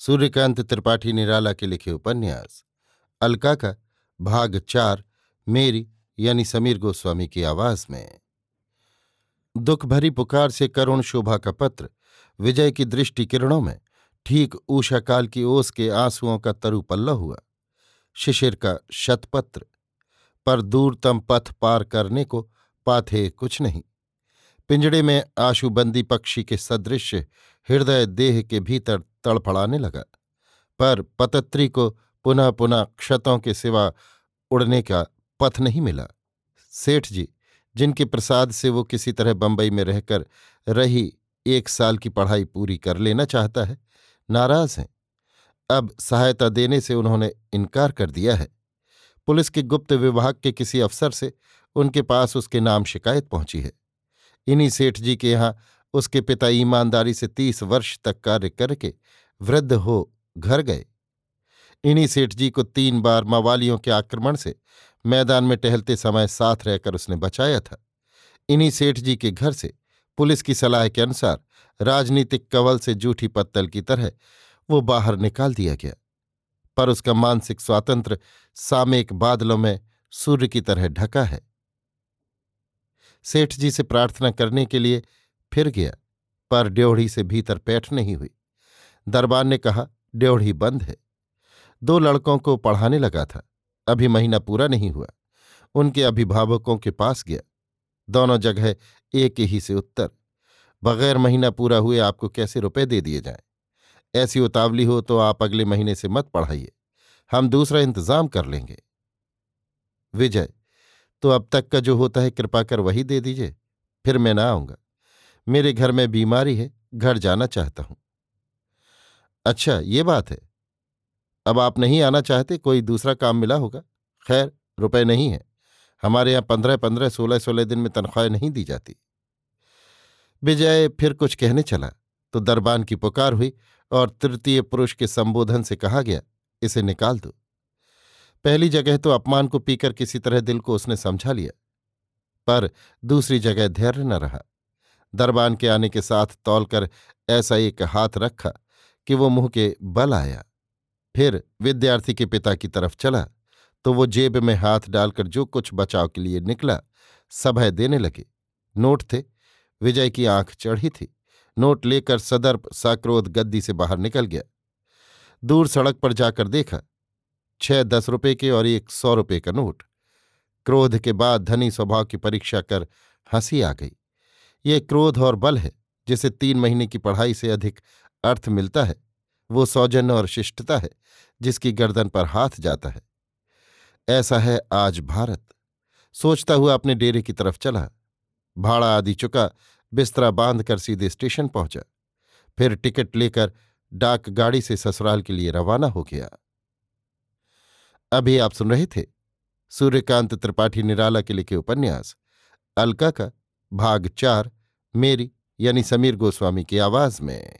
सूर्यकांत त्रिपाठी निराला के लिखे उपन्यास, अलका का भाग चार, मेरी यानी समीर गोस्वामी की आवाज़ में। दुख भरी पुकार से करुण शोभा का पत्र, विजय की दृष्टि किरणों में, ठीक ऊषाकाल की ओस के आंसुओं का तरु पल्ला हुआ। शिशिर का शतपत्र, पर दूरतम पथ पार करने को पाथे कुछ नहीं। पिंजड़े में आशुबंदी पक्षी के सदृश, हृदय देह के भीतर तड़फड़ाने लगा। पर पतत्री को पुनः पुनः क्षतों के सिवा उड़ने का पथ नहीं मिला। सेठ जी, जिनके प्रसाद से वो किसी तरह बंबई में रहकर रही एक साल की पढ़ाई पूरी कर लेना चाहता है, नाराज़ हैं। अब सहायता देने से उन्होंने इनकार कर दिया है। पुलिस के गुप्त विभाग के किसी अफसर से उनके पास उसके नाम शिकायत पहुँची है। इन्हीं सेठ जी के यहाँ उसके पिता ईमानदारी से तीस वर्ष तक कार्य करके वृद्ध हो घर गए। इन्हीं सेठ जी को तीन बार मवालियों के आक्रमण से मैदान में टहलते समय साथ रहकर उसने बचाया था। इन्हीं सेठ जी के घर से पुलिस की सलाह के अनुसार राजनीतिक कवल से जूठी पत्तल की तरह वो बाहर निकाल दिया गया। पर उसका मानसिक स्वातंत्र सामयिक बादलों में सूर्य की तरह ढका है। सेठ जी से प्रार्थना करने के लिए फिर गया, पर ड्योढ़ी से भीतर पैठ नहीं हुई। दरबार ने कहा ड्योढ़ी बंद है। दो लड़कों को पढ़ाने लगा था। अभी महीना पूरा नहीं हुआ। उनके अभिभावकों के पास गया। दोनों जगह एक ही से उत्तर। बगैर महीना पूरा हुए आपको कैसे रुपए दे दिए जाएँ? ऐसी उतावली हो तो आप अगले महीने से मत पढ़ाइए। हम दूसरा इंतज़ाम कर लेंगे। विजय तो अब तक का जो होता है, कृपा कर वही दे दीजिए। फिर मैं ना आऊँगा। मेरे घर में बीमारी है, घर जाना चाहता हूँ। अच्छा ये बात है। अब आप नहीं आना चाहते, कोई दूसरा काम मिला होगा? खैर, रुपए नहीं है। हमारे यहाँ पंद्रह पंद्रह सोलह सोलह दिन में तनख्वाहें नहीं दी जाती। विजय फिर कुछ कहने चला तो दरबान की पुकार हुई और तृतीय पुरुष के संबोधन से कहा गया, इसे निकाल दो। पहली जगह तो अपमान को पीकर किसी तरह दिल को उसने समझा लिया, पर दूसरी जगह धैर्य न रहा। दरबान के आने के साथ तौलकर ऐसा एक हाथ रखा कि वो मुँह के बल आया। फिर विद्यार्थी के पिता की तरफ़ चला तो वो जेब में हाथ डालकर जो कुछ बचाव के लिए निकला, सभय देने लगे। नोट थे। विजय की आँख चढ़ी थी। नोट लेकर सदर्प साक्रोध गद्दी से बाहर निकल गया। दूर सड़क पर जाकर देखा, छह दस रुपए के और एक सौ रुपए का नोट। क्रोध के बाद धनी स्वभाव की परीक्षा कर हँसी आ गई। ये क्रोध और बल है, जिसे तीन महीने की पढ़ाई से अधिक अर्थ मिलता है। वो सौजन्य और शिष्टता है, जिसकी गर्दन पर हाथ जाता है। ऐसा है आज भारत। सोचता हुआ अपने डेरे की तरफ़ चला। भाड़ा आदि चुका, बिस्तरा बाँध कर सीधे स्टेशन पहुँचा। फिर टिकट लेकर डाक गाड़ी से ससुराल के लिए रवाना हो गया। अभी आप सुन रहे थे, सूर्यकांत त्रिपाठी निराला के लिखे उपन्यास, अलका का भाग चार मेरी यानी समीर गोस्वामी की आवाज़ में।